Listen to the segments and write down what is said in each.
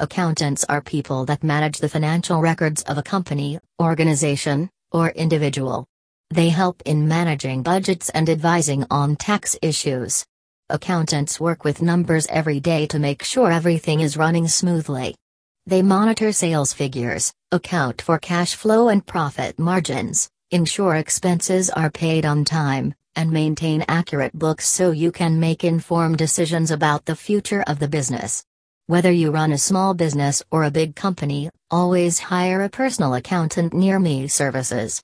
Accountants are people that manage the financial records of a company, organization, or individual. They help in managing budgets and advising on tax issues. Accountants work with numbers every day to make sure everything is running smoothly. They monitor sales figures, account for cash flow and profit margins, ensure expenses are paid on time, and maintain accurate books so you can make informed decisions about the future of the business. Whether you run a small business or a big company, always hire a personal accountant near me services.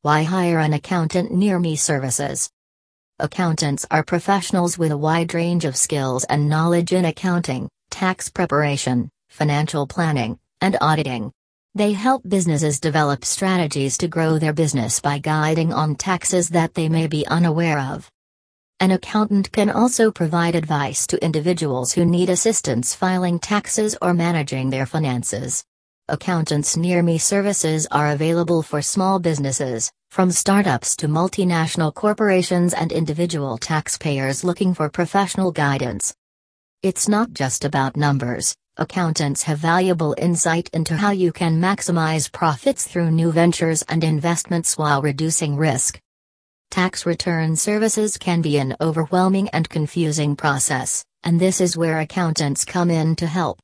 Why hire an accountant near me services? Accountants are professionals with a wide range of skills and knowledge in accounting, tax preparation, financial planning, and auditing. They help businesses develop strategies to grow their business by guiding on taxes that they may be unaware of. An accountant can also provide advice to individuals who need assistance filing taxes or managing their finances. Accountants Near Me services are available for small businesses, from startups to multinational corporations and individual taxpayers looking for professional guidance. It's not just about numbers, accountants have valuable insight into how you can maximize profits through new ventures and investments while reducing risk. Tax return services can be an overwhelming and confusing process, and this is where accountants come in to help.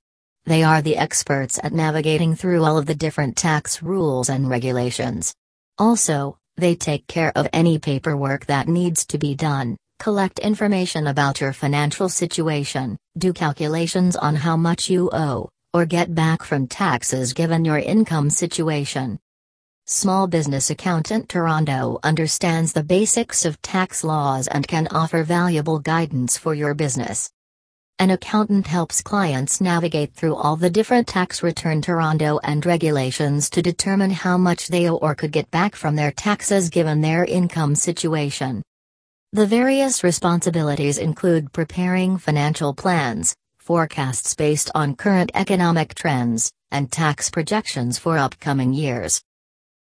They are the experts at navigating through all of the different tax rules and regulations. Also, they take care of any paperwork that needs to be done, collect information about your financial situation, do calculations on how much you owe, or get back from taxes given your income situation. Small Business Accountant Toronto understands the basics of tax laws and can offer valuable guidance for your business. An accountant helps clients navigate through all the different tax return Toronto and regulations to determine how much they owe or could get back from their taxes given their income situation. The various responsibilities include preparing financial plans, forecasts based on current economic trends, and tax projections for upcoming years.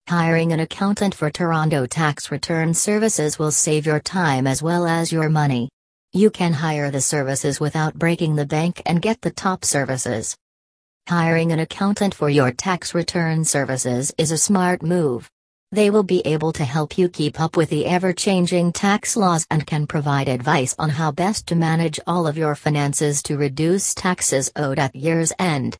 Hiring an accountant for Toronto tax return services will save your time as well as your money. You can hire the services without breaking the bank and get the top services. Hiring an accountant for your tax return services is a smart move. They will be able to help you keep up with the ever changing tax laws and can provide advice on how best to manage all of your finances to reduce taxes owed at year's end.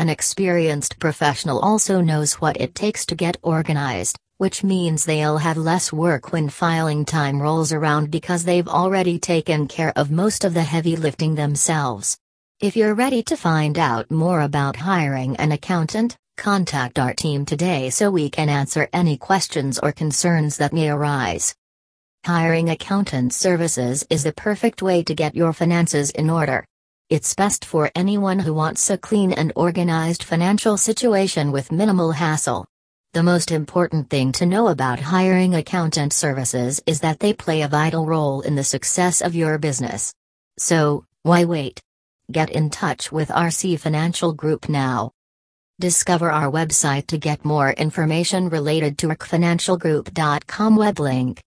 An experienced professional also knows what it takes to get organized, which means they'll have less work when filing time rolls around because they've already taken care of most of the heavy lifting themselves. If you're ready to find out more about hiring an accountant, contact our team today so we can answer any questions or concerns that may arise. Hiring accountant services is the perfect way to get your finances in order. It's best for anyone who wants a clean and organized financial situation with minimal hassle. The most important thing to know about hiring accountant services is that they play a vital role in the success of your business. So, why wait? Get in touch with RC Financial Group now. Discover our website to get more information related to RC Financial Group.com web link.